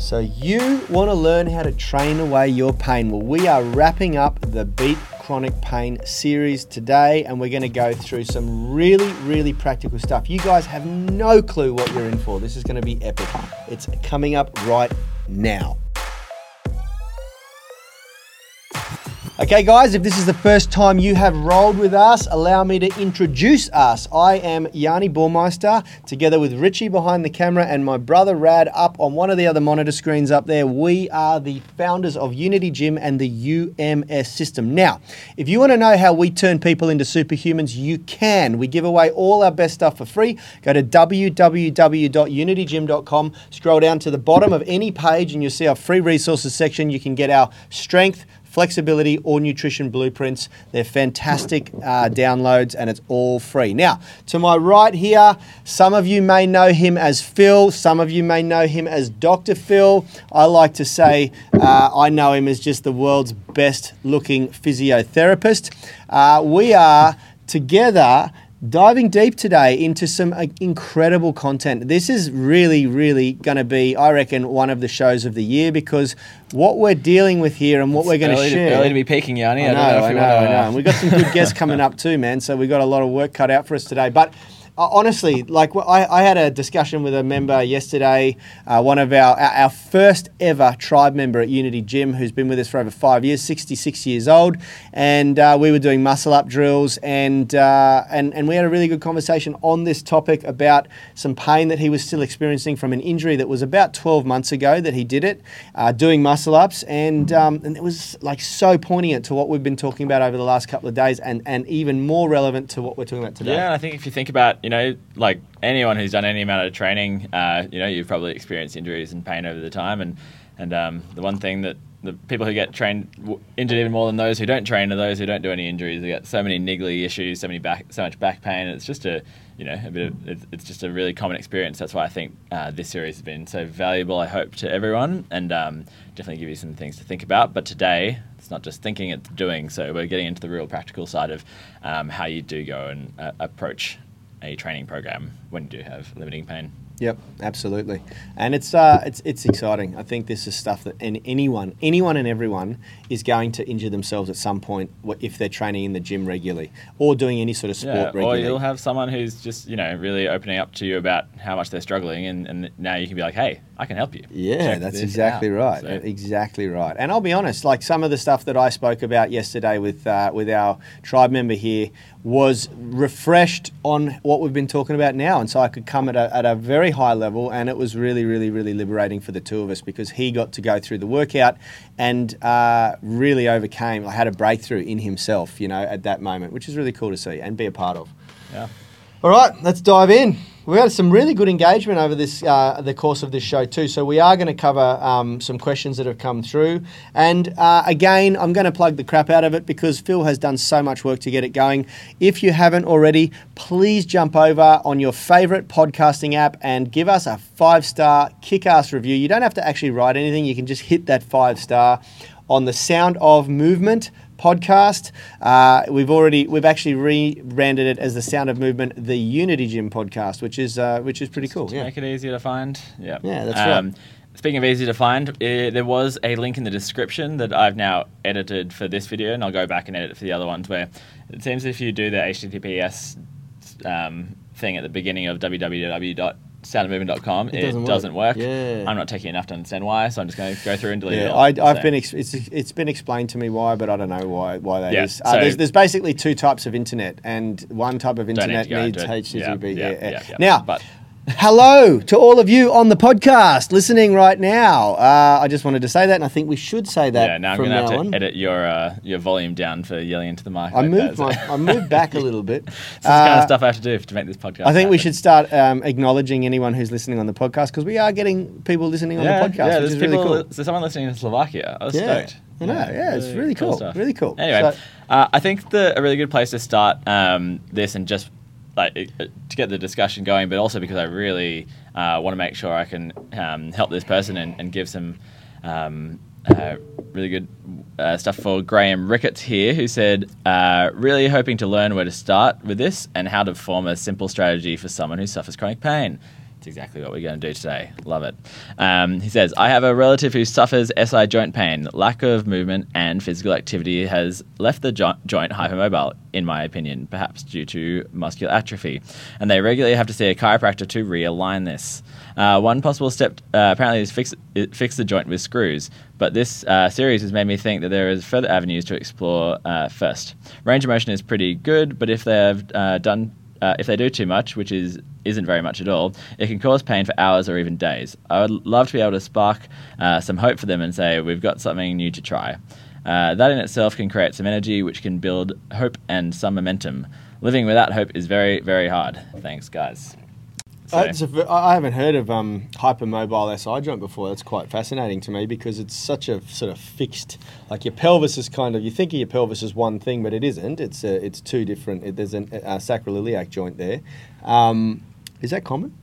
So, you want to learn how to train away your pain? Well, we are wrapping up the Beat Chronic Pain series today, and we're going to go through some really, really practical stuff. You guys have no clue what you're in for. This is going to be epic. It's coming up right now. Okay, guys, if this is the first time you have rolled with us, allow me to introduce us. I am Yanni Bormeister, together with Richie behind the camera and my brother Rad up on one of the other monitor screens up there. We are the founders of Unity Gym and the UMS system. Now, if you want to know how we turn people into superhumans, you can. We give away all our best stuff for free. Go to www.unitygym.com, scroll down to the bottom of any page, and you'll see our free resources section. You can get our strength flexibility or nutrition blueprints. They're fantastic uh, downloads and it's all free. Now, to my right here, some of you may know him as Phil, some of you may know him as Dr. Phil. I like to say uh, I know him as just the world's best looking physiotherapist. Uh, we are together diving deep today into some uh, incredible content. This is really, really going to be, I reckon, one of the shows of the year because what we're dealing with here and what It's we're going to share. early to be peaking, Yanni. I know, I don't know if I you know, want I know. And we've got some good guests coming up too, man. So we've got a lot of work cut out for us today. But honestly, like I, I had a discussion with a member yesterday, uh, one of our, our our first ever tribe member at Unity Gym, who's been with us for over five years, 66 years old, and uh, we were doing muscle up drills, and uh, and and we had a really good conversation on this topic about some pain that he was still experiencing from an injury that was about 12 months ago that he did it, uh, doing muscle ups, and um, and it was like so poignant to what we've been talking about over the last couple of days, and and even more relevant to what we're talking about today. Yeah, I think if you think about, you know, like anyone who's done any amount of training, uh, you know, you've probably experienced injuries and pain over the time, and and um, the one thing that the people who get trained injured even more than those who don't train are those who don't do any injuries. They get so many niggly issues, so many back, so much back pain. It's just a, you know, a bit of, it's, it's just a really common experience. That's why I think uh, this series has been so valuable. I hope to everyone, and um, definitely give you some things to think about. But today, it's not just thinking; it's doing. So we're getting into the real practical side of um, how you do go and uh, approach a training program when you do have limiting pain. Yep, absolutely, and it's uh, it's it's exciting. I think this is stuff that and anyone, anyone, and everyone is going to injure themselves at some point if they're training in the gym regularly or doing any sort of sport Yeah, or you'll have someone who's just you know really opening up to you about how much they're struggling, and, and now you can be like, hey, I can help you. Yeah, Check that's exactly out. right. So- Exactly right. And I'll be honest, like some of the stuff that I spoke about yesterday with uh, with our tribe member here was refreshed on what we've been talking about now, and so I could come at a, at a very high level, and it was really, really, really liberating for the two of us because he got to go through the workout and uh, really overcame. I had a breakthrough in himself, you know, at that moment, which is really cool to see and be a part of. yeah. All right, let's dive in. We had some really good engagement over this uh, the course of this show too. So we are going to cover um, some questions that have come through, and uh, again, I'm going to plug the crap out of it because Phil has done so much work to get it going. If you haven't already, please jump over on your favorite podcasting app and give us a five star kick-ass review. You don't have to actually write anything; you can just hit that five star on the Sound of Movement podcast. Uh, we've already we've actually rebranded it as the Sound of Movement, the Unity Gym podcast, which is uh, which is pretty cool. to Yeah. make it easier to find. Yeah, Yeah, that's right. Speaking of easy to find, uh, there was a link in the description that I've now edited for this video, and I'll go back and edit for the other ones. Where it seems if you do the HTTPS um, thing at the beginning of www.soundofmovement.com, it, doesn't doesn't, work. work. Yeah. I'm not taking enough to understand why, so I'm just going to go through and delete it. Yeah, all. I, I've So- been ex- it's, it's been explained to me why, but I don't know why why that Yeah, is. Uh, so- there's, there's basically two types of internet, and one type of Don't need internet needs into it. HTTP. Yeah, Yeah, yeah, yeah. yeah. Now, But- hello to all of you on the podcast listening right now. Uh, I just wanted to say that, and I think we should say that yeah, now I'm from going to now have on. to edit your uh, your volume down for yelling into the mic. I like moved that, my, so- I moved back a little bit. This is the kind Uh, of stuff I have to do to make this podcast. I think we happen. should start um, acknowledging anyone who's listening on the podcast because we are getting people listening on yeah, the podcast, yeah, which there's is people. really cool. So someone listening in Slovakia. I was Yeah, stoked. I know, yeah, it's really cool, stuff. really cool. Anyway, So- uh, I think the a really good place to start um, this and just like to get the discussion going, but also because I really uh, want to make sure I can um, help this person and, and give some. Um, uh, really good uh, stuff for Graham Ricketts here, who said, uh, really hoping to learn where to start with this and how to form a simple strategy for someone who suffers chronic pain. That's exactly what we're going to do today. Love it. Um, he says, I have a relative who suffers SI joint pain. Lack of movement and physical activity has left the jo- joint hypermobile, in my opinion, perhaps due to muscular atrophy. And they regularly have to see a chiropractor to realign this. Uh, one possible step uh, apparently is fix, fix the joint with screws, but this uh, series has made me think that there is further avenues to explore uh, first. Range of motion is pretty good, but if they have uh, done uh, if they do too much, which is isn't very much at all, it can cause pain for hours or even days. I would love to be able to spark uh, some hope for them and say we've got something new to try. Uh, that in itself can create some energy, which can build hope and some momentum. Living without hope is very, very hard. Thanks, guys. So, Uh, a I haven't heard of um, hypermobile SI joint before. That's quite fascinating to me because it's such a sort of fixed. Like your pelvis is kind of you think of your pelvis as one thing, but it isn't. It's uh, it's two different. It, there's a sacroiliac joint there. Um, is that common?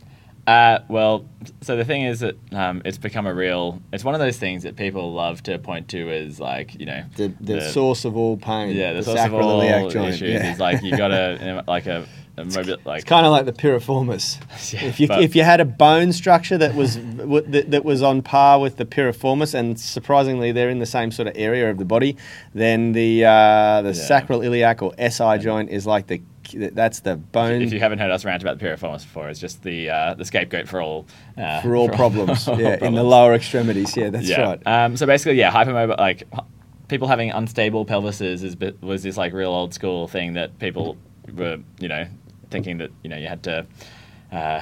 Uh, well, so the thing is that um, it's become a real. It's one of those things that people love to point to as like you know The, the, source of all pain. Yeah, the, source of all sacroiliac issues is like you got a like a, like It's kind of like the piriformis. Yeah, if you if you had a bone structure that was w- that, that was on par with the piriformis, and surprisingly they're in the same sort of area of the body, then the uh, the Yeah. sacroiliac or SI joint is like the that's the bone if you haven't heard us rant about the piriformis before, it's just the uh, the scapegoat for all uh, for all problems. all yeah, in the lower extremities. Yeah, that's yeah. right. Um, so basically, yeah, hypermobile like people having unstable pelvises is was this like real old school thing that people were you know thinking that you know you had to. Uh,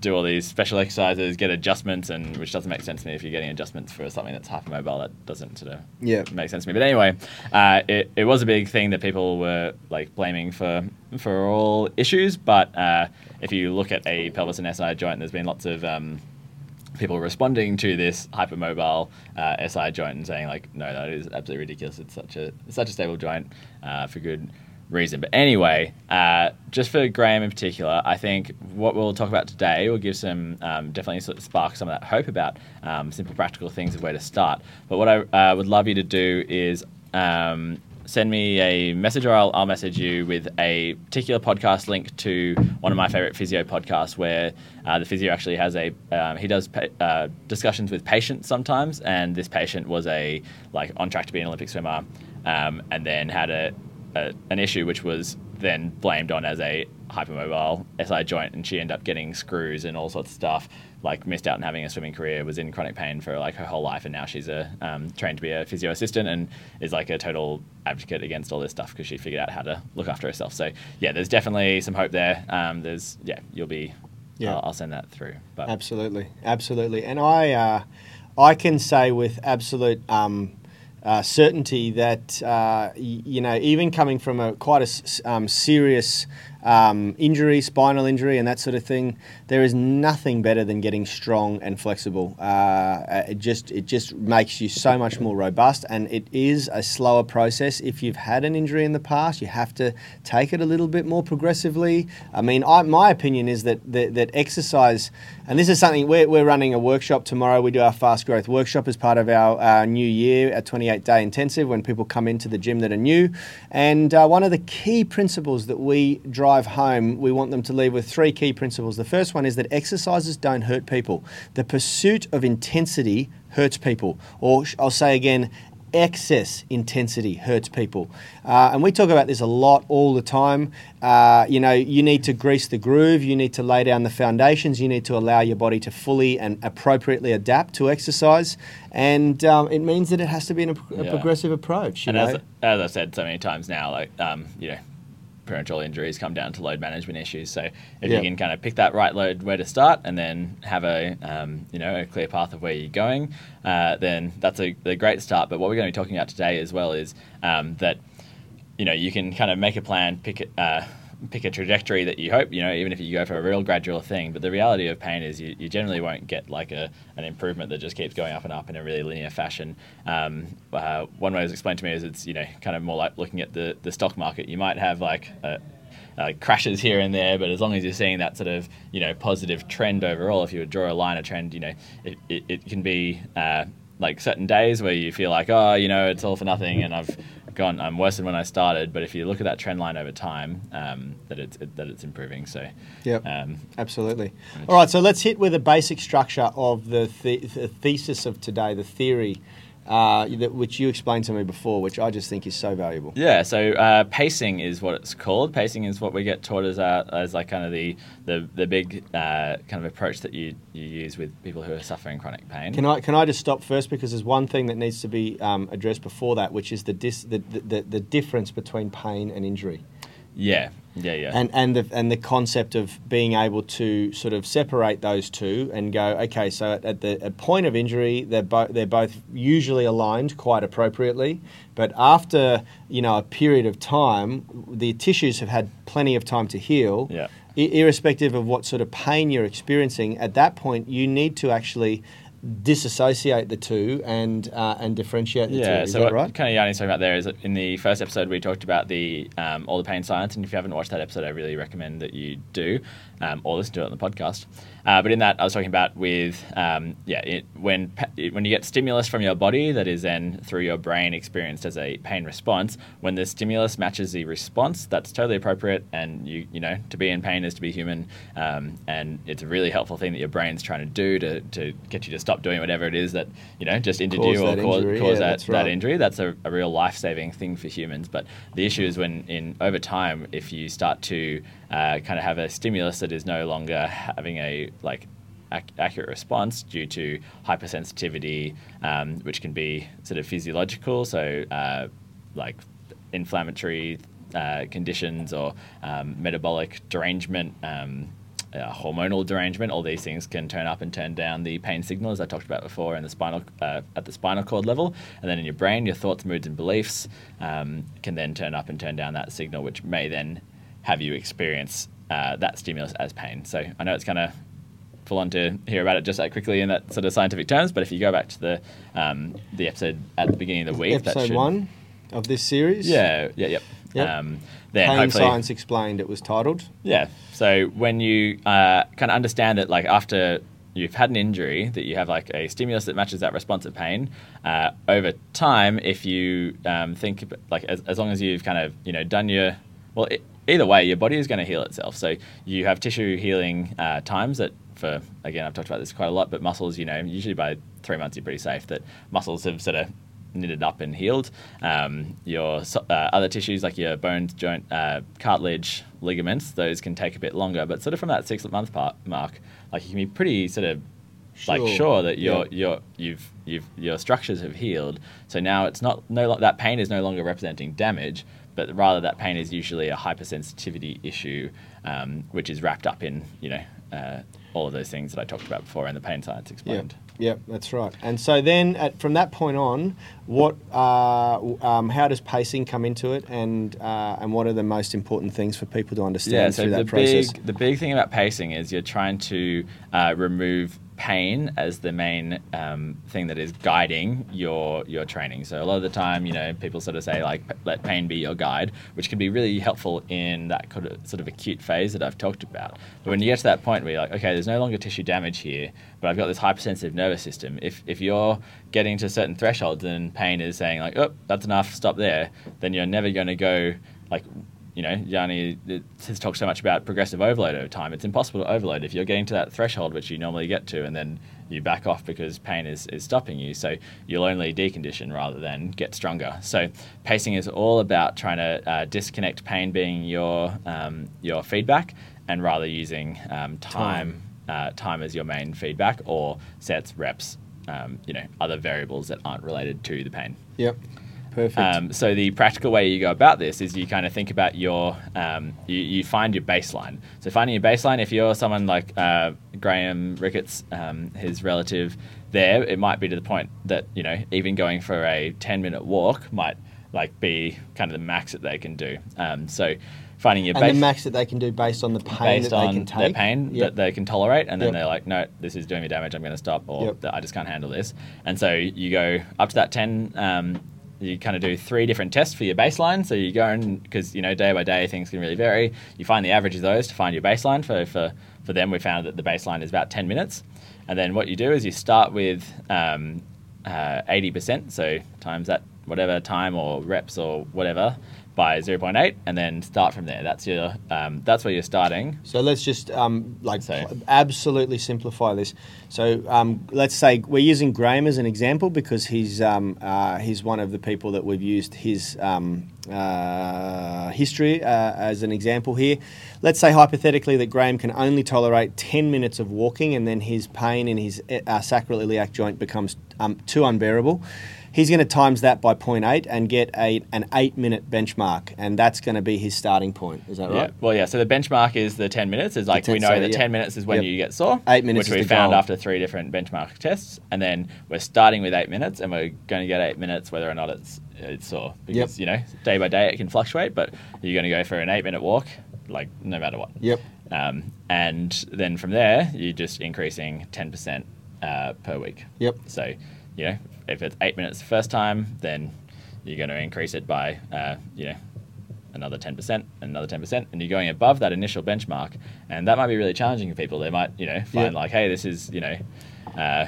do all these special exercises, get adjustments, and which doesn't make sense to me if you're getting adjustments for something that's hypermobile. That doesn't sort of Yeah. make sense to me. But anyway, uh, it, it was a big thing that people were like blaming for for all issues. But uh, if you look at a pelvis and SI joint, there's been lots of um, people responding to this hypermobile uh, SI joint and saying like, no, that is absolutely ridiculous. It's such a it's such a stable joint uh, for good reason. But anyway, uh, just for Graham in particular, I think what we'll talk about today will give some um, definitely sort of spark some of that hope about um, simple practical things of where to start. But what I uh, would love you to do is. Um, Send me a message, or I'll, I'll message you with a particular podcast link to one of my favorite physio podcasts, where uh, the physio actually has a um, he does pa- uh, discussions with patients sometimes, and this patient was a like on track to be an Olympic swimmer, um, and then had a, a an issue which was then blamed on as a hypermobile SI joint, and she ended up getting screws and all sorts of stuff. Like missed out on having a swimming career, was in chronic pain for like her whole life, and now she's a um, trained to be a physio assistant and is like a total advocate against all this stuff because she figured out how to look after herself. So yeah, there's definitely some hope there. Um, there's yeah, you'll be. Yeah. I'll, I'll send that through. But Absolutely, absolutely. And I, uh, I can say with absolute um, uh, certainty that uh, you know, even coming from a quite a um, serious um, injury, spinal injury, and that sort of thing, there is nothing better than getting strong and flexible. Uh, it just it just makes you so much more robust, and it is a slower process. If you've had an injury in the past, you have to take it a little bit more progressively. I mean, I, my opinion is that, that that exercise, and this is something we're, we're running a workshop tomorrow. We do our fast growth workshop as part of our uh, new year, a 28 day intensive, when people come into the gym that are new. And uh, one of the key principles that we drive home, we want them to leave with three key principles. The first one is that exercises don't hurt people. The pursuit of intensity hurts people. Or I'll say again, excess intensity hurts people. Uh, and we talk about this a lot all the time. Uh, you know, you need to grease the groove, you need to lay down the foundations, you need to allow your body to fully and appropriately adapt to exercise. And um, it means that it has to be an, a Yeah. progressive approach. You and know? as, as I've said so many times now, like um, you know, parental injuries come down to load management issues. So if Yeah. you can kind of pick that right load where to start, and then have a um, you know a clear path of where you're going, uh, then that's a, a great start. But what we're going to be talking about today as well is um, that you know you can kind of make a plan, pick it. Uh, pick a trajectory that you hope you know even if you go for a real gradual thing. But the reality of pain is you, you generally won't get like a an improvement that just keeps going up and up in a really linear fashion. Um, uh, one way it was explained to me is it's you know kind of more like looking at the the stock market. You might have like a, uh, crashes here and there, but as long as you're seeing that sort of you know positive trend overall, if you would draw a line of trend, you know it, it, it can be uh, like certain days where you feel like oh you know it's all for nothing and I've gone, I'm worse than when I started. But if you look at that trend line over time, um, that it's it, that it's improving. So, Yep. um, Absolutely. All right, so let's hit with a basic structure of the, the, the thesis of today, the theory, uh, which you explained to me before, which I just think is so valuable. Yeah, so uh, pacing is what it's called. Pacing is what we get taught as, uh, as like kind of the the, the big uh, kind of approach that you, you use with people who are suffering chronic pain. Can I can I just stop first because there's one thing that needs to be um, addressed before that, which is the, dis, the, the the the difference between pain and injury. yeah, yeah, yeah. and and the and the concept of being able to sort of separate those two and go okay so at, at the at point of injury they're both they're both usually aligned quite appropriately but after you know a period of time the tissues have had plenty of time to heal Yeah. I- irrespective of what sort of pain you're experiencing at that point you need to actually disassociate the two and uh, and differentiate the two Yeah, is so that what right kind of Yanni's talking about there is that in the first episode we talked about the um, all the pain science, and if you haven't watched that episode, I really recommend that you do, um, or listen to it on the podcast. Uh, but in that, I was talking about with um, yeah, it, when it, when you get stimulus from your body that is then through your brain experienced as a pain response, when the stimulus matches the response, that's totally appropriate, and you you know to be in pain is to be human, um, and it's a really helpful thing that your brain's trying to do to, to get you to stop doing whatever it is that you know just injured Cause you or cause, injury, cause yeah, that, that's that injury. That's a, a real life saving thing for humans. But the issue is when, in over time, if you start to uh, kind of have a stimulus that is no longer having a like ac- accurate response due to hypersensitivity, um, which can be sort of physiological, so uh, like inflammatory uh, conditions or um, metabolic derangement. Um, uh, hormonal derangement, all these things can turn up and turn down the pain signal, as I talked about before, in the spinal uh, at the spinal cord level, and then in your brain, your thoughts, moods, and beliefs um, can then turn up and turn down that signal, which may then have you experience uh, that stimulus as pain. So I know it's kind of full on to hear about it just that quickly in that sort of scientific terms, but if you go back to the um, the episode at the beginning of the week, episode should, one of this series yeah, yeah, yep. Yep. Um, then pain hopefully, science explained it was titled yeah. So when you uh, kind of understand that, like after you've had an injury, that you have like a stimulus that matches that response of pain. Uh, over time, if you um, think like as, as long as you've kind of you know done your well, e either way, your body is going to heal itself. So you have tissue healing uh, times that for again I've talked about this quite a lot, but muscles, you know, usually by three months you're pretty safe. That muscles have sort of knitted up and healed. Um, your uh, other tissues like your bones, joint, uh, cartilage, ligaments, those can take a bit longer. But sort of from that six month part mark, like you can be pretty sort of like Sure. sure that your Yeah. your you've you've your structures have healed. So now it's not no that pain is no longer representing damage, but rather that pain is usually a hypersensitivity issue, um, which is wrapped up in you know uh, all of those things that I talked about before in the pain science explained. yeah, that's right. And so then, at, from that point on, what, uh, um, how does pacing come into it, and uh, and what are the most important things for people to understand Yeah, so through the that process? big the big thing about pacing is you're trying to uh, remove pain as the main um, thing that is guiding your your training. So a lot of the time, you know, people sort of say like let pain be your guide, which can be really helpful in that sort of acute phase that I've talked about. But when you get to that point where you're like, okay, there's no longer tissue damage here, but I've got this hypersensitive nervous system. If if you're getting to certain thresholds and pain is saying like, oh, that's enough, stop there, then you're never going to go like you know, Yanni has talked so much about progressive overload over time. It's impossible to overload if you're getting to that threshold which you normally get to, and then you back off because pain is, is stopping you. So you'll only decondition rather than get stronger. So pacing is all about trying to uh, disconnect pain being your um, your feedback, and rather using um, time uh, time as your main feedback, or sets, reps, um, you know, other variables that aren't related to the pain. Yep, Perfect. Um, so the practical way you go about this is you kind of think about your um, you, you, find your baseline. So finding your baseline, if you're someone like uh, Graham Ricketts, um, his relative, there it might be to the point that you know even going for a 10 minute walk might like be kind of the max that they can do. Um, so finding your and the max that they can do based on the pain that they can take, their pain yep. that they can tolerate, and then yep. they're like, no, this is doing me damage. I'm going to stop, or yep. I just can't handle this. And so you go up to that 10 um, you kind of do three different tests for your baseline. So you go and because you know day by day things can really vary. You find the average of those to find your baseline. For for for them, we found that the baseline is about ten minutes. And then what you do is you start with um, uh, eighty percent. So times that whatever time or reps or whatever by 0.8 and then start from there. That's your um, that's where you're starting. So let's just um, like So- absolutely simplify this. So um, let's say we're using Graham as an example because he's um, uh, he's one of the people that we've used his um, uh, history uh, as an example here. Let's say hypothetically that Graham can only tolerate 10 minutes of walking and then his pain in his uh, sacroiliac joint becomes um, too unbearable. He's going to times that by 0.8 and get a, an eight minute benchmark, and that's going to be his starting point. Is that right? Yeah. Well, yeah. So the benchmark is the 10 minutes. Is like 10 we know sorry, that yeah. 10 minutes is when Yep. you get sore. Eight minutes which we the found goal. after three different benchmark tests, and then we're starting with eight minutes, and we're going to get eight minutes whether or not it's it's sore because you know day by day it can fluctuate, but you're going to go for an eight minute walk, like no matter what. Yep. Um, and then from there, you're just increasing 10% uh, per week. Yep. So, you know, if it's eight minutes the first time, then you're going to increase it by, uh, you know, another 10%, another 10%, and you're going above that initial benchmark. And that might be really challenging for people. They might, you know, find Yeah. like, hey, this is, you know, uh,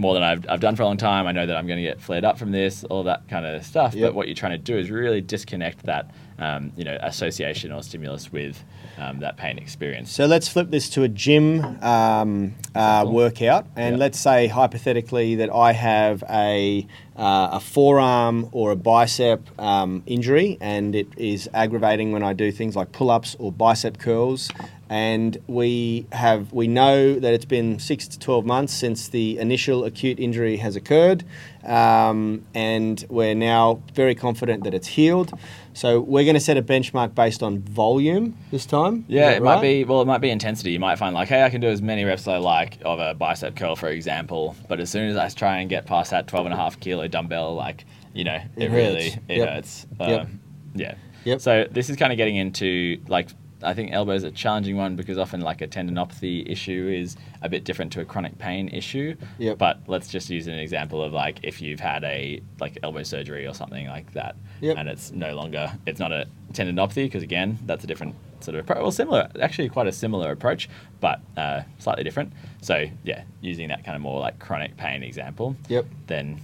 more than I've, I've done for a long time. I know that I'm going to get flared up from this, all that kind of stuff. Yep. But what you're trying to do is really disconnect that, um, you know, association or stimulus with um, that pain experience. So let's flip this to a gym um, uh, Cool. workout, and Yep. let's say hypothetically that I have a uh, a forearm or a bicep um, injury, and it is aggravating when I do things like pull ups or bicep curls. And we have we know that it's been six to twelve months since the initial acute injury has occurred, um, and we're now very confident that it's healed. So we're going to set a benchmark based on volume this time. Yeah, it might be. Well, it might be intensity. You might find like, hey, I can do as many reps as I like of a bicep curl, for example. But as soon as I try and get past that 12 and a half kilo dumbbell, like, you know, it, It really hurts. it Yep. hurts. Yep. Um, yeah. Yep. So this is kind of getting into like. I think elbow is a challenging one because often like a tendinopathy issue is a bit different to a chronic pain issue. Yep. But let's just use an example of like if you've had a like elbow surgery or something like that, Yep. and it's no longer it's not a tendinopathy because again that's a different sort of approach. Well, similar actually quite a similar approach, but uh, slightly different. So yeah, using that kind of more like chronic pain example. Yep. Then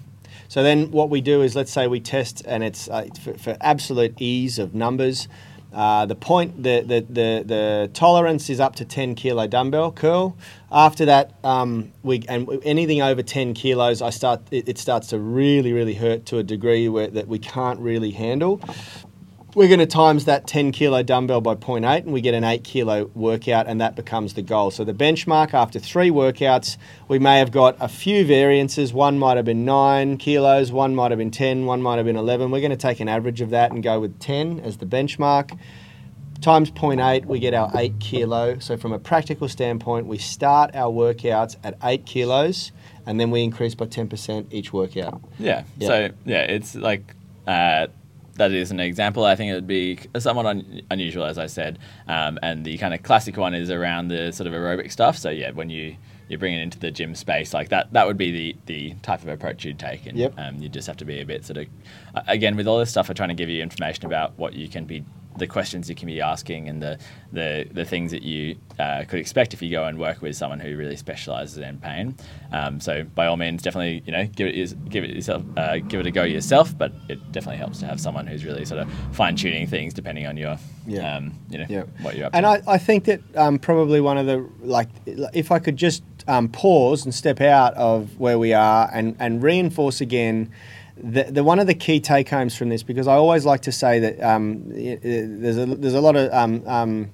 So then what we do is let's say we test and it's uh, for, for absolute ease of numbers. Uh, the point, the, the, the, the tolerance is up to 10 kilo dumbbell curl. After that, um, we and anything over 10 kilos, I start it, it starts to really, really hurt to a degree where that we can't really handle. We're going to times that 10 kilo dumbbell by 0.8 and we get an 8 kilo workout and that becomes the goal. So the benchmark after three workouts, we may have got a few variances. One might have been 9 kilos, one might have been 10, one might have been 11. We're going to take an average of that and go with 10 as the benchmark. Times 0.8, we get our 8 kilo. So from a practical standpoint, we start our workouts at 8 kilos and then we increase by 10% each workout. yeah, Yeah. so yeah, it's like. Uh, that is an example. I think it would be somewhat un- unusual, as I said, um, and the kind of classic one is around the sort of aerobic stuff. So yeah, when you you bring it into the gym space, like that, that would be the the type of approach you'd take, and Yep. um, you just have to be a bit sort of again with all this stuff. i'm trying to give you information about what you can be, the questions you can be asking, and the the the things that you uh, could expect if you go and work with someone who really specialises in pain. Um, so by all means, definitely you know give it give it yourself uh, give it a go yourself, but it definitely helps to have someone who's really sort of fine tuning things depending on your Yeah. um, you know Yeah. what you're up And to. I, I think that um, probably one of the like, if I could just um, pause and step out of where we are and, and reinforce again. The, the one of the key take homes from this because I always like to say that um, there's a there's a lot of um, um,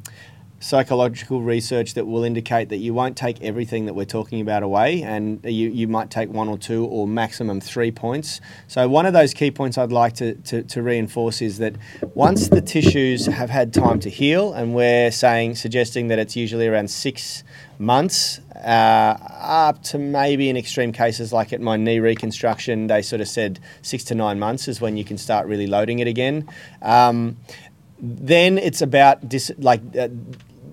psychological research that will indicate that you won't take everything that we're talking about away and you, you might take one or two or maximum three points. So, one of those key points I'd like to, to, to reinforce is that once the tissues have had time to heal, and we're saying, suggesting that it's usually around six months, uh, up to maybe in extreme cases like at my knee reconstruction, they sort of said six to nine months is when you can start really loading it again. Um, then it's about dis- like uh,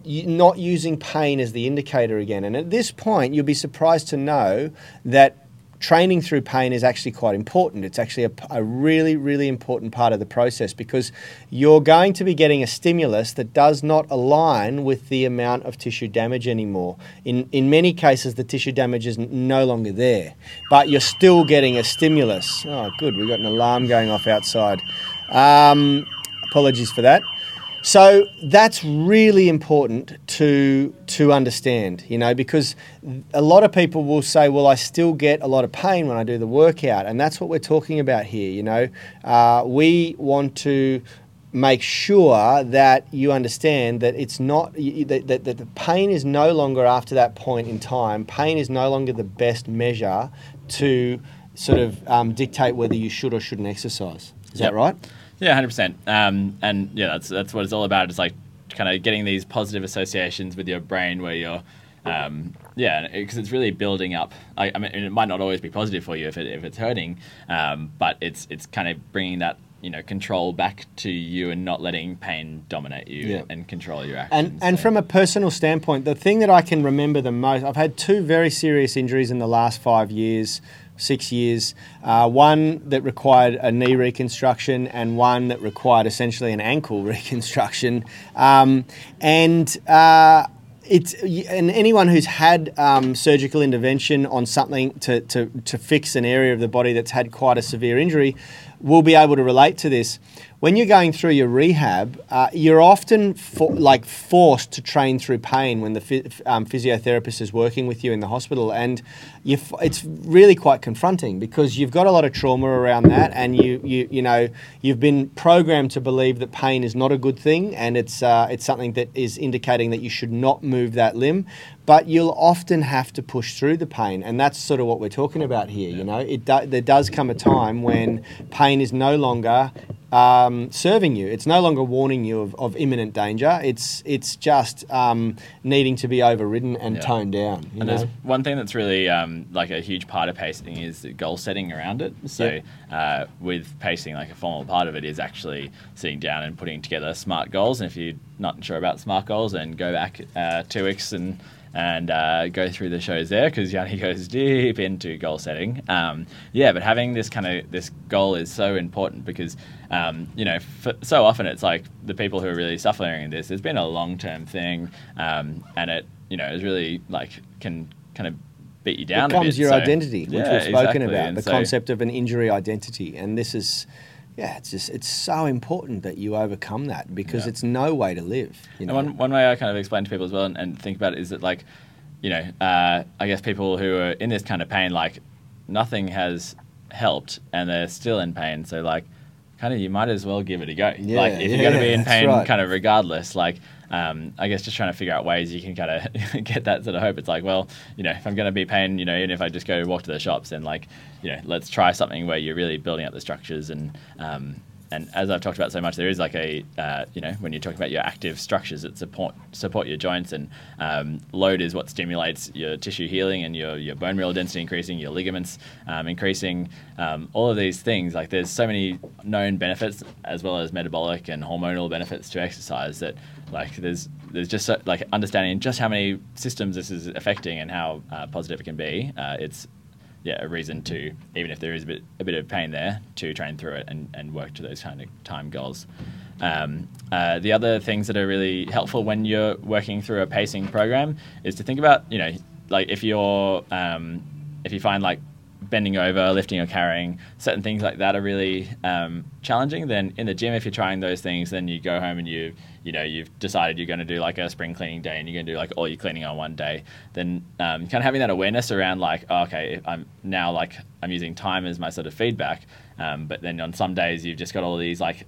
not using pain as the indicator again. And at this point, you'll be surprised to know that training through pain is actually quite important. It's actually a, a, really, really important part of the process because you're going to be getting a stimulus that does not align with the amount of tissue damage anymore. In, in many cases, the tissue damage is no longer there, but you're still getting a stimulus. Oh, good, we've got an alarm going off outside. Um, apologies for that. So that's really important to to understand, you know, because a lot of people will say, "Well, I still get a lot of pain when I do the workout," and that's what we're talking about here. You know, uh, we want to make sure that you understand that it's not that, that, that the pain is no longer after that point in time. Pain is no longer the best measure to sort of um, dictate whether you should or shouldn't exercise. Is yep. that right? Yeah, hundred um, percent. And yeah, that's that's what it's all about. It's like kind of getting these positive associations with your brain, where you're, um, yeah, because it's really building up. I, I, mean, it might not always be positive for you if it if it's hurting, um, but it's it's kind of bringing that you know control back to you and not letting pain dominate you yeah. and control your actions. And and so. from a personal standpoint, the thing that I can remember the most, I've had two very serious injuries in the last five years six years. Uh, one that required a knee reconstruction, and one that required essentially an ankle reconstruction. Um, and uh, it's and anyone who's had um, surgical intervention on something to, to, to fix an area of the body that's had quite a severe injury will be able to relate to this when you're going through your rehab, uh, you're often for, like forced to train through pain when the um, physiotherapist is working with you in the hospital, and it's really quite confronting because you've got a lot of trauma around that, and you you you know you've been programmed to believe that pain is not a good thing, and it's uh, it's something that is indicating that you should not move that limb, but you'll often have to push through the pain, and that's sort of what we're talking about here. You know, it do, there does come a time when pain is no longer um, serving you. It's no longer warning you of, of imminent danger. It's it's just um, needing to be overridden and yeah. toned down. and know? there's one thing that's really um, like a huge part of pacing is goal setting around it. So uh, with pacing, like a formal part of it is actually sitting down and putting together smart goals. And if you're not sure about smart goals, then go back uh, two weeks and and uh, go through the shows there because Yanni goes deep into goal setting. Um, yeah, but having this kind of this goal is so important because um, you know so often it's like the people who are really suffering in this. It's been a long term thing, um, and it you know is really like can kind of beat you down. It becomes your so, identity, which yeah, we've spoken exactly. about, and the so, concept of an injury identity, and this is yeah, it's just it's so important that you overcome that because yeah. it's no way to live. You know? one one way I kind of explain to people as well and, and think about it is that like, you know, uh, I guess people who are in this kind of pain, like, nothing has helped and they're still in pain. So like, kind of you might as well give it a go. Yeah, like if yeah, you're going to be in pain, right. kind of regardless, like um, I guess just trying to figure out ways you can kind of get that sort of hope. It's like, well, you know, if I'm going to be pain, you know, even if I just go walk to the shops, then like, you know, let's try something where you're really building up the structures and um, and as I've talked about so much, there is like a uh, you know when you're talking about your active structures that support support your joints, and um, load is what stimulates your tissue healing and your your bone mineral density increasing, your ligaments um, increasing, um, all of these things. Like there's so many known benefits as well as metabolic and hormonal benefits to exercise that like there's there's just so, like understanding just how many systems this is affecting and how uh, positive it can be. Uh, it's yeah, a reason to, even if there is a bit, a bit of pain there, to train through it and, and work to those kind of time goals. Um, uh, the other things that are really helpful when you're working through a pacing program is to think about, you know, like if you're, um, if you find like bending over, lifting or carrying, certain things like that are really um, challenging. Then in the gym, if you're trying those things, then you go home and you you know you've decided you're going to do like a spring cleaning day and you're going to do like all your cleaning on one day. Then um, kind of having that awareness around like oh, okay, I'm now like I'm using time as my sort of feedback. Um, but then on some days you've just got all these like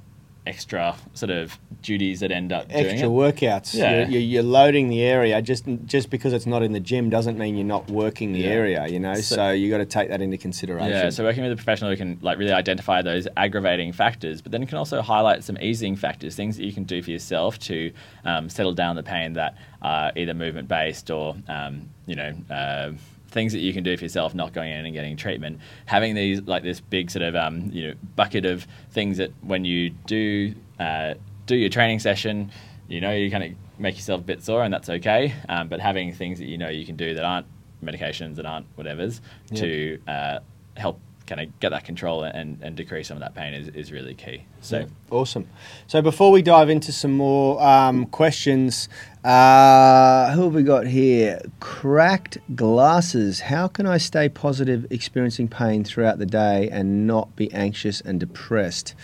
extra sort of duties that end up extra workouts. Yeah. You're, you're, loading the area. Just just because it's not in the gym doesn't mean you're not working the yeah. area. You know, so, so you got to take that into consideration. Yeah. So working with a professional who can like really identify those aggravating factors, but then can also highlight some easing factors, things that you can do for yourself to um, settle down the pain that are either movement based or um, you know. Uh, things that you can do for yourself, not going in and getting treatment. Having these like this big sort of um, you know bucket of things that when you do uh, do your training session, you know you kind of make yourself a bit sore and that's okay. Um, but having things that you know you can do that aren't medications that aren't whatever's to uh, help kind of get that control and, and decrease some of that pain is, is really key. So. Yeah, awesome. So before we dive into some more um, questions, uh, who have we got here? Cracked glasses. How can I stay positive, experiencing pain throughout the day, and not be anxious and depressed?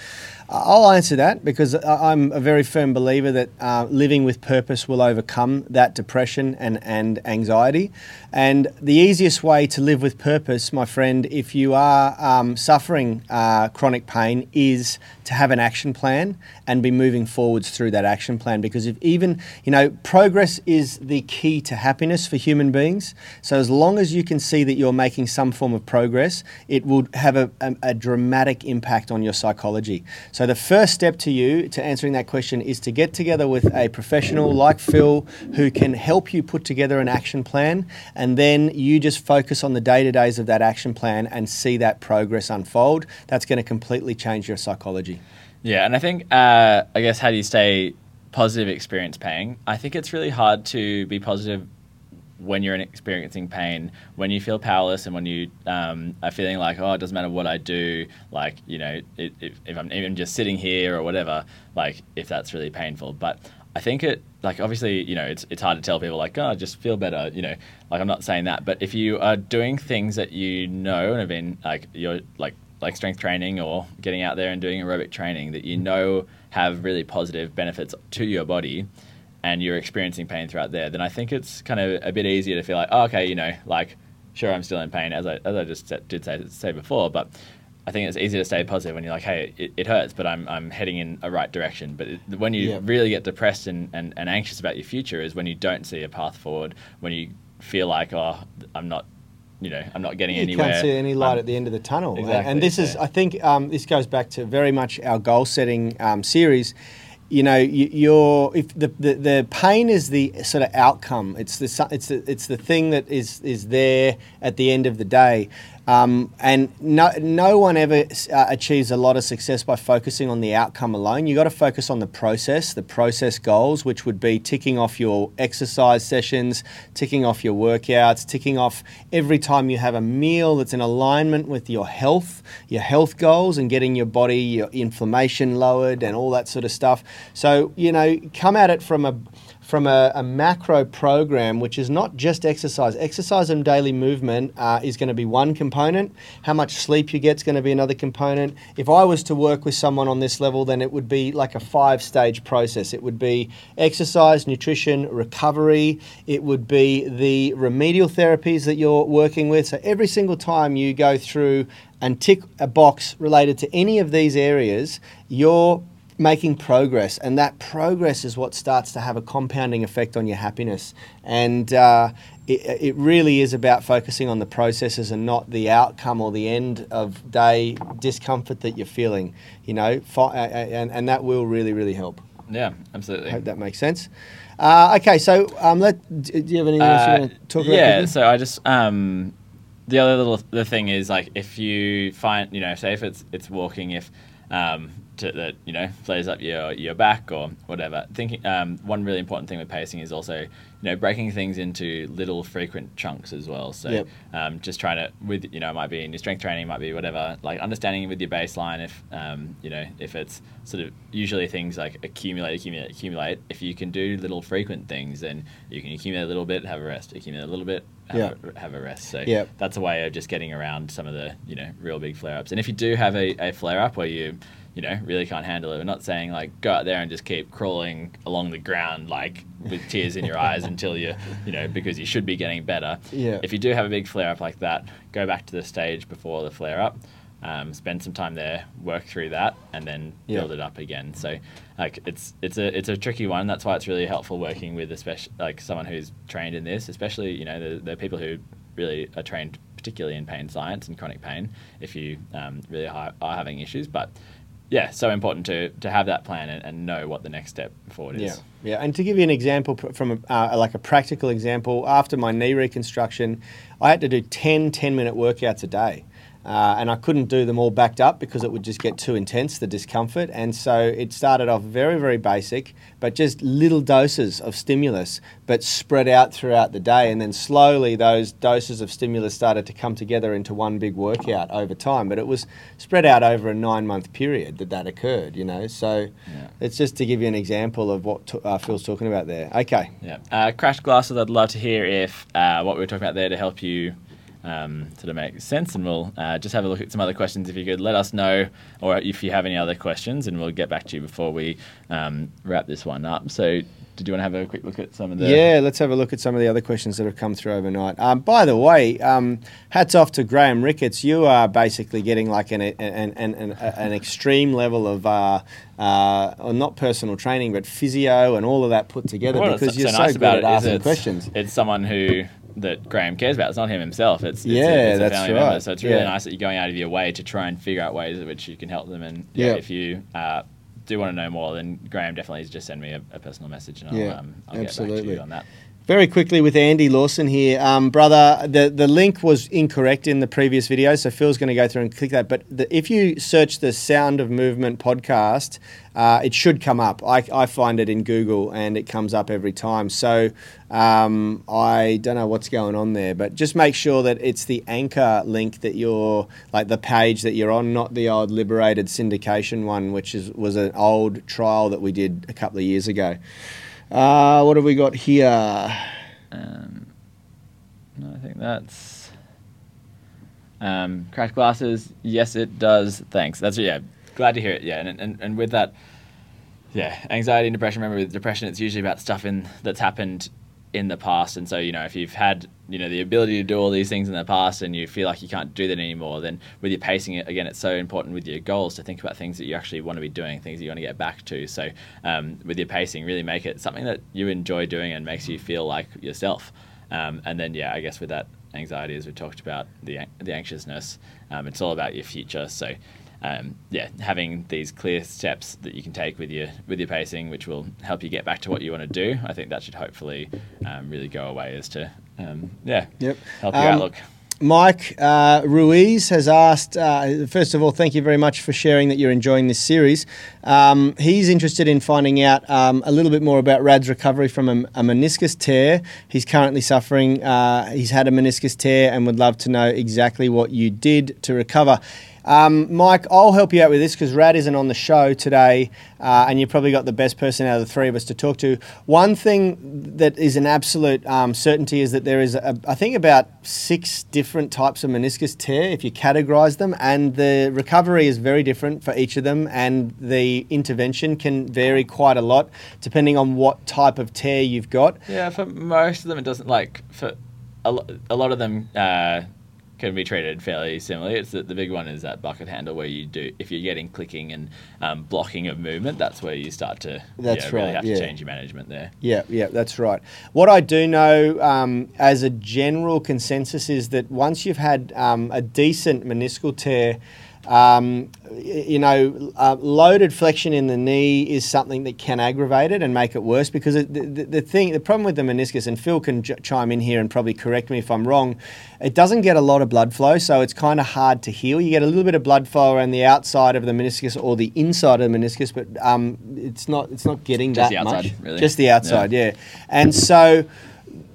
I'll answer that because I'm a very firm believer that uh, living with purpose will overcome that depression and, and anxiety. And the easiest way to live with purpose, my friend, if you are um, suffering uh, chronic pain, is to have an action plan and be moving forwards through that action plan. Because if even, you know, progress is the key to happiness for human beings. So as long as you can see that you're making some form of progress, it will have a, a, a dramatic impact on your psychology. So the first step to you to answering that question is to get together with a professional like Phil who can help you put together an action plan and then you just focus on the day-to-days of that action plan and see that progress unfold. That's going to completely change your psychology. Yeah, and I think uh, I guess how do you stay positive experience pain? I think it's really hard to be positive when you're experiencing pain, when you feel powerless, and when you um, are feeling like, oh, it doesn't matter what I do, like, you know, if, if I'm even just sitting here or whatever, like, if that's really painful. But I think it, like, obviously, you know, it's, it's hard to tell people, like, oh, just feel better, you know, like, I'm not saying that. But if you are doing things that you know and have been, like, you're, like, like strength training or getting out there and doing aerobic training that you know have really positive benefits to your body, and you're experiencing pain throughout there, then I think it's kind of a bit easier to feel like, oh, okay, you know, like sure I'm still in pain as I as I just did say say before, but I think it's easier to stay positive when you're like, hey, it, it hurts, but I'm, I'm heading in a right direction. But it, when you yeah. really get depressed and, and, and anxious about your future is when you don't see a path forward, when you feel like, oh, I'm not you know, I'm not getting you anywhere. You can't see any light um, at the end of the tunnel. Exactly, and this yeah. is, I think, um, this goes back to very much our goal setting um, series you know, you, are if the, the, the pain is the sort of outcome. It's the it's the, it's the thing that is is there at the end of the day. Um, and no, no one ever uh, achieves a lot of success by focusing on the outcome alone. You've got to focus on the process, the process goals, which would be ticking off your exercise sessions, ticking off your workouts, ticking off every time you have a meal that's in alignment with your health, your health goals, and getting your body, your inflammation lowered, and all that sort of stuff. So, you know, come at it from a from a, a, macro program, which is not just exercise. Exercise and daily movement uh, is going to be one component. How much sleep you get is going to be another component. If I was to work with someone on this level, then it would be like a five stage process. It would be exercise, nutrition, recovery. It would be the remedial therapies that you're working with. So every single time you go through and tick a box related to any of these areas, you're making progress, and that progress is what starts to have a compounding effect on your happiness. And uh, it, it, really is about focusing on the processes and not the outcome or the end of day discomfort that you're feeling. You know, and, and that will really, really help. Yeah, absolutely. I hope that makes sense. Uh, okay, so um, let, do you have anything else you want to talk about? Yeah, so I just um, the other little the thing is like if you find you know say if it's it's walking if um, to, that you know flares up your your back or whatever. Thinking um, one really important thing with pacing is also you know breaking things into little frequent chunks as well. So yep. um, just trying to with you know it might be in your strength training, it might be whatever. Like understanding with your baseline if um, you know if it's sort of usually things like accumulate, accumulate, accumulate. If you can do little frequent things, then you can accumulate a little bit, have a rest, accumulate a little bit, have, yep. a, have a rest. So yep. that's a way of just getting around some of the you know real big flare ups. And if you do have a, a flare up where you you know, really can't handle it. We're not saying like go out there and just keep crawling along the ground like with tears in your eyes until you, you know, because you should be getting better. Yeah. If you do have a big flare up like that, go back to the stage before the flare up. Um, spend some time there, work through that, and then yeah. build it up again. So, like it's it's a it's a tricky one. That's why it's really helpful working with especially like someone who's trained in this. Especially you know the, the people who really are trained particularly in pain science and chronic pain. If you um, really are, are having issues, but yeah, so important to to have that plan and, and, know what the next step forward is. Yeah, yeah. And to give you an example from a, uh, like a practical example, after my knee reconstruction, I had to do 10 10 minute workouts a day. Uh, and I couldn't do them all backed up because it would just get too intense, the discomfort. And so it started off very, very basic, but just little doses of stimulus, but spread out throughout the day. And then slowly those doses of stimulus started to come together into one big workout over time. But it was spread out over a nine month period that that occurred, you know. So Yeah. it's just to give you an example of what t- uh, Phil's talking about there. Okay. Yeah. Uh, crash glasses. I'd love to hear if uh, what we were talking about there to help you um, sort of make sense, and we'll uh, just have a look at some other questions. If you could let us know, or if you have any other questions, and we'll get back to you before we um, wrap this one up. So, did you want to have a quick look at some of the? Yeah, let's have a look at some of the other questions that have come through overnight. Um, by the way, um, hats off to Graham Ricketts. You are basically getting like an an, an, an, an extreme level of, uh, uh, or not personal training, but physio and all of that put together because so you're so, good about at it asking it's, questions. It's someone who that Graham cares about. It's not him himself. It's, it's Yeah, a, it's a that's family member. right. So it's really Yeah. nice that you're going out of your way to try and figure out ways in which you can help them. And yeah, Yeah. if you uh, do want to know more, then Graham definitely just send me a, a personal message and I'll, Yeah, um, I'll get back to you on that. Very quickly with Andy Lawson here, um, brother. The the link was incorrect in the previous video, so Phil's going to go through and click that. But the, if you search the Sound of Movement podcast, uh, it should come up. I, I find it in Google, and it comes up every time. So um, I don't know what's going on there, but just make sure that it's the anchor link that you're like the page that you're on, not the old Liberated syndication one, which is was an old trial that we did a couple of years ago. Uh, what have we got here? Um, no, I think that's um, crash glasses. Yes, it does. Thanks. That's yeah. Glad to hear it. Yeah, and and, and with that, yeah, anxiety and depression. Remember, with depression, it's usually about stuff in that's happened in the past. And so, you know, if you've had you know the ability to do all these things in the past and you feel like you can't do that anymore, then with your pacing, again, it's so important with your goals to think about things that you actually want to be doing, things that you want to get back to. So, um, with your pacing, really make it something that you enjoy doing and makes you feel like yourself. Um, and then, yeah, I guess with that anxiety, as we talked about, the the anxiousness, um, it's all about your future. So, um, yeah, having these clear steps that you can take with your with your pacing, which will help you get back to what you want to do. I think that should hopefully um, really go away as to um, yeah, Yep. help your Um, outlook. Mike uh, Ruiz has asked, uh, first of all, thank you very much for sharing that you're enjoying this series. Um, he's interested in finding out um, a little bit more about Rad's recovery from a, a meniscus tear. He's currently suffering, uh, he's had a meniscus tear and would love to know exactly what you did to recover. Um, Mike, I'll help you out with this because Rad isn't on the show today, uh, and you've probably got the best person out of the three of us to talk to. One thing that is an absolute um, certainty is that there is, a, I think, about six different types of meniscus tear if you categorize them, and the recovery is very different for each of them, and the intervention can vary quite a lot depending on what type of tear you've got. Yeah, for most of them, it doesn't like for a, lo- a lot of them uh, can be treated fairly similarly. It's the, the big one is that bucket handle where you do if you're getting clicking and um, blocking of movement. That's where you start to That's yeah, really right, have yeah. to change your management there. Yeah, yeah, that's right. What I do know um, as a general consensus is that once you've had um, a decent meniscal tear, um, you know, uh, loaded flexion in the knee is something that can aggravate it and make it worse because it, the, the, thing, the problem with the meniscus, and Phil can j- chime in here and probably correct me if I'm wrong, it doesn't get a lot of blood flow, so it's kind of hard to heal. You get a little bit of blood flow around the outside of the meniscus or the inside of the meniscus, but um, it's not it's not getting Just that the outside, much. really. Just the outside, yeah. And so,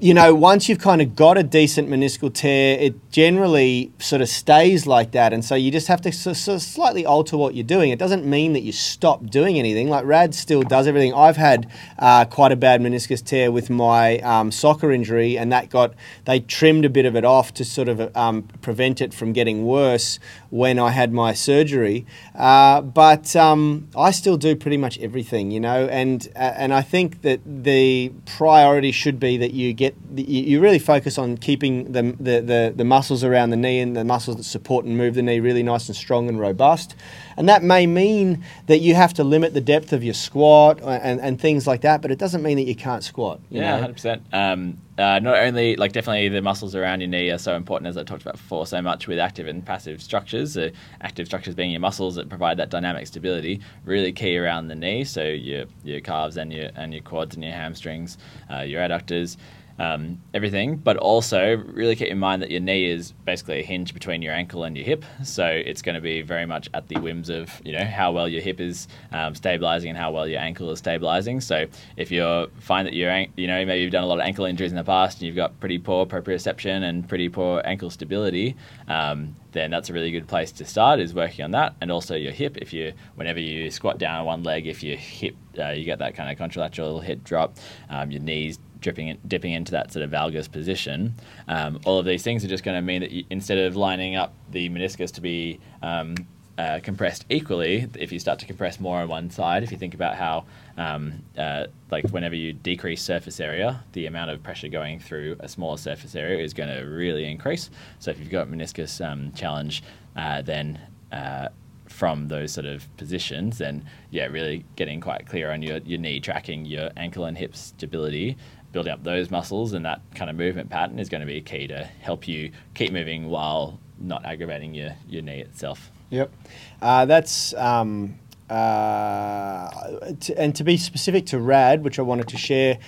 you know, once you've kind of got a decent meniscal tear, it generally sort of stays like that. And so you just have to slightly alter what you're doing. It doesn't mean that you stop doing anything. Like Rad still does everything. I've had uh, quite a bad meniscus tear with my um, soccer injury, and that got they trimmed a bit of it off to sort of um, prevent it from getting worse when I had my surgery. Uh, but um, I still do pretty much everything, you know, and uh, and I think that the priority should be that you get you, you really focus on keeping the, the the the muscles around the knee and the muscles that support and move the knee really nice and strong and robust. And that may mean that you have to limit the depth of your squat and, and things like that, but it doesn't mean that you can't squat. You Yeah, know? hundred percent. Um, uh, not only like definitely the muscles around your knee are so important as I talked about before, so much with active and passive structures. Uh, active structures being your muscles that provide that dynamic stability, really key around the knee. So your your calves and your and your quads and your hamstrings, uh, your adductors. Um, everything, but also really keep in mind that your knee is basically a hinge between your ankle and your hip. So it's going to be very much at the whims of you know how well your hip is um, stabilizing and how well your ankle is stabilizing. So if you find that you're you know maybe you've done a lot of ankle injuries in the past and you've got pretty poor proprioception and pretty poor ankle stability, um, then that's a really good place to start is working on that and also your hip if you whenever you squat down on one leg if your hip uh, you get that kind of contralateral hip drop um, your knees dripping dipping into that sort of valgus position um, all of these things are just going to mean that you, instead of lining up the meniscus to be um, uh, compressed equally, if you start to compress more on one side, if you think about how, um, uh, like, whenever you decrease surface area, the amount of pressure going through a smaller surface area is going to really increase. So, if you've got meniscus um, challenge, uh, then uh, from those sort of positions, then yeah, really getting quite clear on your, your knee tracking, your ankle and hip stability, building up those muscles and that kind of movement pattern is going to be key to help you keep moving while not aggravating your, your knee itself. Yep. Uh, that's. Um, uh, to, and to be specific to Rad, which I wanted to share,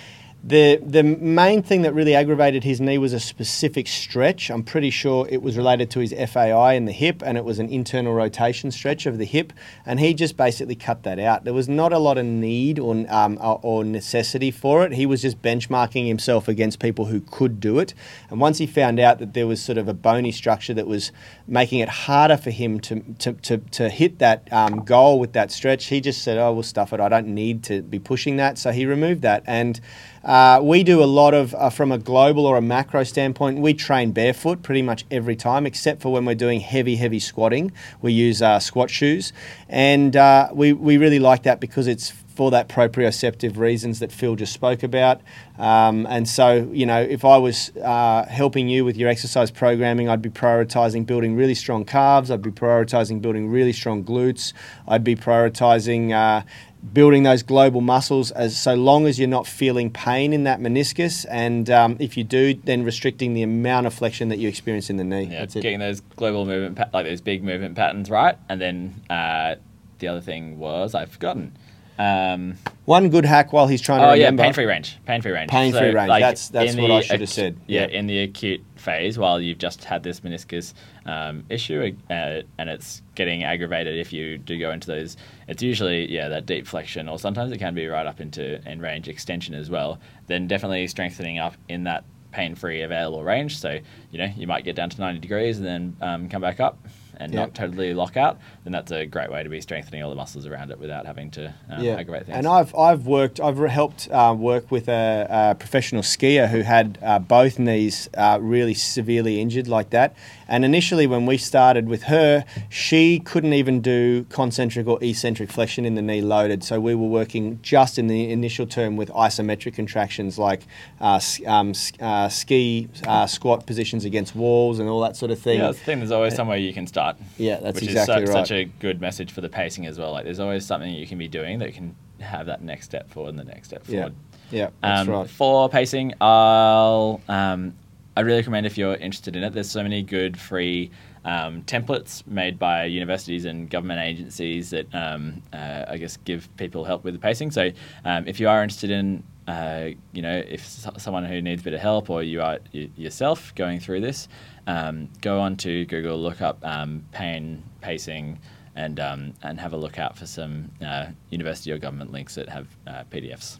the the main thing that really aggravated his knee was a specific stretch. I'm pretty sure it was related to his FAI in the hip, and it was an internal rotation stretch of the hip, and he just basically cut that out. There was not a lot of need or um, or necessity for it. He was just benchmarking himself against people who could do it, and once he found out that there was sort of a bony structure that was making it harder for him to to, to, to hit that um, goal with that stretch, he just said, "Oh, we'll stuff it. I don't need to be pushing that." So he removed that and. Uh, we do a lot of, uh, from a global or a macro standpoint, we train barefoot pretty much every time, except for when we're doing heavy, heavy squatting. We use uh, squat shoes. And uh, we, we really like that because it's for that proprioceptive reasons that Phil just spoke about. Um, and so, you know, if I was uh, helping you with your exercise programming, I'd be prioritizing building really strong calves. I'd be prioritizing building really strong glutes. I'd be prioritizing uh, building those global muscles as so long as you're not feeling pain in that meniscus and um, if you do then restricting the amount of flexion that you experience in the knee. Yeah, That's getting those global movement pa- like those big movement patterns right and then uh, the other thing was I've forgotten um, one good hack while he's trying to oh remember. yeah pain free range pain free range. Pain free so, range. like, that's that's what I should have said. yeah, yeah. in the acute phase while you've just had this meniscus um, issue uh, and it's getting aggravated if you do go into those. It's usually, yeah, that deep flexion, or sometimes it can be right up into end range extension as well. Then definitely strengthening up in that pain free available range. So, you know, you might get down to 90 degrees and then um, come back up and yep. not totally lock out, then that's a great way to be strengthening all the muscles around it without having to um, yeah. aggravate things. And I've, I've worked, I've helped uh, work with a, a, professional skier who had uh, both knees uh, really severely injured like that. And initially, when we started with her, she couldn't even do concentric or eccentric flexion in the knee loaded. So we were working just in the initial term with isometric contractions like uh, um, uh, ski uh, squat positions against walls and all that sort of thing. Yeah, I think there's always somewhere you can start. Yeah, that's which exactly is so, right. such a good message for the pacing as well. Like, there's always something you can be doing that can have that next step forward and the next step forward. Yeah, yeah that's um, right. For pacing, I'll um, I really recommend if you're interested in it. There's so many good free um, templates made by universities and government agencies that um, uh, I guess give people help with the pacing. So um, if you are interested in uh, you know, if someone who needs a bit of help or you are y- yourself going through this, um, go on to Google, look up um, pain pacing, and um, and have a look out for some uh, university or government links that have uh, PDFs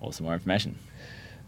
or some more information.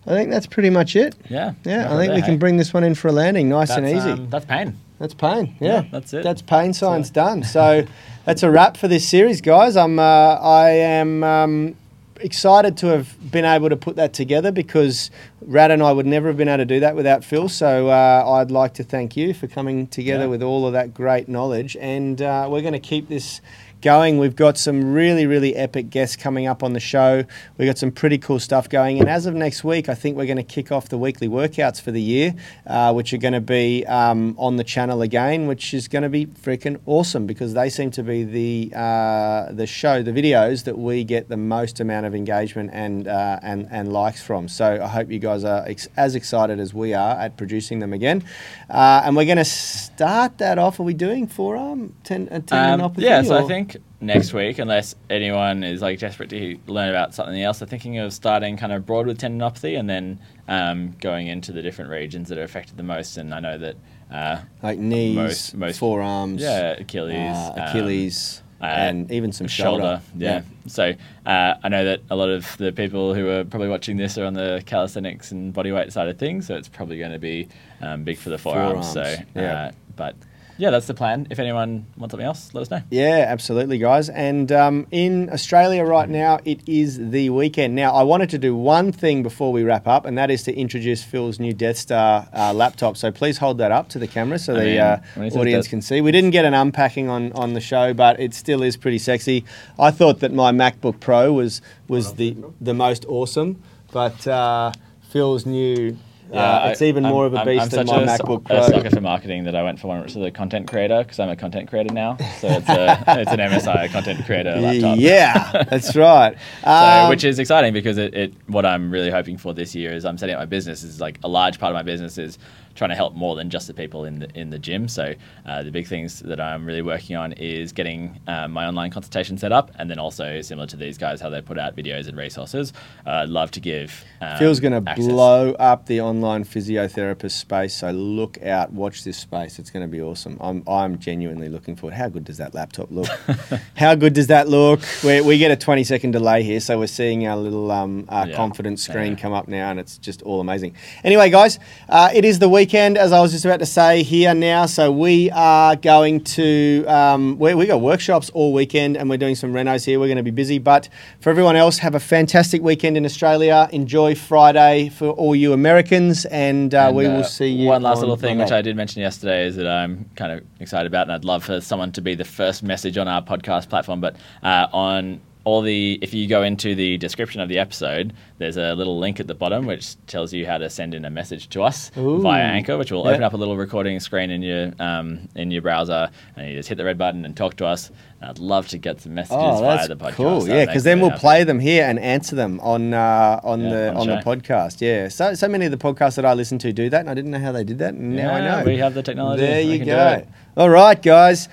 I think that's pretty much it. Yeah. Yeah, I think there, we hey? can bring this one in for a landing, nice that's, and easy. Um, that's pain. That's pain. Yeah. yeah. that's it. That's pain science so. done. So that's a wrap for this series, guys. I'm uh, I am um, excited to have been able to put that together because Rad and I would never have been able to do that without Phil. So uh, I'd like to thank you for coming together yeah. with all of that great knowledge, and uh, we're going to keep this going. We've got some really, really epic guests coming up on the show. We've got some pretty cool stuff going. And as of next week, I think we're going to kick off the weekly workouts for the year, uh, which are going to be um, on the channel again, which is going to be freaking awesome because they seem to be the, uh, the show, the videos that we get the most amount of engagement and uh, and and likes from. So I hope you guys are ex- as excited as we are at producing them again. Uh, and we're going to start that off. Are we doing forearm ten, uh, Um, tendinopathy? yeah, so I or- think next week, unless anyone is like desperate to learn about something else, I'm thinking of starting kind of broad with tendinopathy and then um, going into the different regions that are affected the most. And I know that, uh, like knees, most- most- forearms, yeah, Achilles, uh, um, Achilles, uh, and even some shoulder. Yeah. So uh, I know that a lot of the people who are probably watching this are on the calisthenics and bodyweight side of things, so it's probably going to be um, big for the forearms. So, yeah. uh, but yeah, that's the plan. If anyone wants something else, let us know. Yeah, absolutely, guys. And um, in Australia right now, it is the weekend. Now, I wanted to do one thing before we wrap up, and that is to introduce Phil's new Death Star uh, laptop. So please hold that up to the camera so I the mean, uh, when he says audience can see. We didn't get an unpacking on, on the show, but it still is pretty sexy. I thought that my MacBook Pro was was the the most awesome, but uh, Phil's new. Uh, it's I- even more of a I'm- beast I'm than such my a, MacBook a sucker Pro. for marketing that I went for one to the content creator because I'm a content creator now. So it's a it's an MSI content creator laptop. Yeah, that's right. So, Um, which is exciting because it, it what I'm really hoping for this year is I'm setting up my business is like a large part of my business is trying to help more than just the people in the in the gym. So uh, the big things that I'm really working on is getting um, my online consultation set up, and then also similar to these guys, how they put out videos and resources. Uh, I'd love to give. Um, Phil's going to blow up the online physiotherapist space. So look out, watch this space. It's going to be awesome. I'm, I'm genuinely looking forward. How good does that laptop look? How good does that look? we we get a 20 second delay here, so we're seeing our little um, uh, Yeah. confidence screen Yeah. come up now, and it's just all amazing. Anyway, guys, uh, it is the weekend, as I was just about to say here now. So we are going to um, we we got workshops all weekend, and we're doing some renos here. We're going to be busy, but for everyone else, have a fantastic weekend in Australia. Enjoy Friday for all you Americans, and, uh, And, we uh, will see you. One last on little thing, which I did mention yesterday, is that I'm kind of excited about, and I'd love for someone to be the first message on our podcast platform. But uh, on all the, if you go into the description of the episode, there's a little link at the bottom which tells you how to send in a message to us Ooh. via Anchor, which will Yeah. open up a little recording screen in your um, in your browser, and you just hit the red button and talk to us. And I'd love to get some messages Oh, via the podcast. cool. Yeah, because then we'll happy. play them here and answer them on uh, on Yeah, the on on the podcast. Yeah, so so many of the podcasts that I listen to do that, and I didn't know how they did that, and now I know. we have the technology. There you go. All right, guys.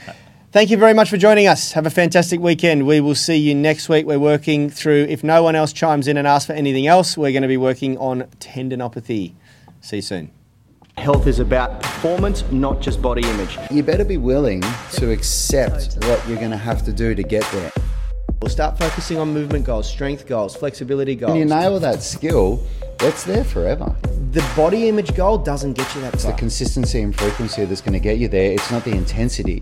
Thank you very much for joining us. Have a fantastic weekend. We will see you next week. We're working through, if no one else chimes in and asks for anything else, we're going to be working on tendinopathy. See you soon. Health is about performance, not just body image. You better be willing to accept what you're going to have to do to get there. We'll start focusing on movement goals, strength goals, flexibility goals. When you nail that skill, it's there forever. the body image goal doesn't get you that It's the consistency and frequency that's going to get you there. It's not the intensity.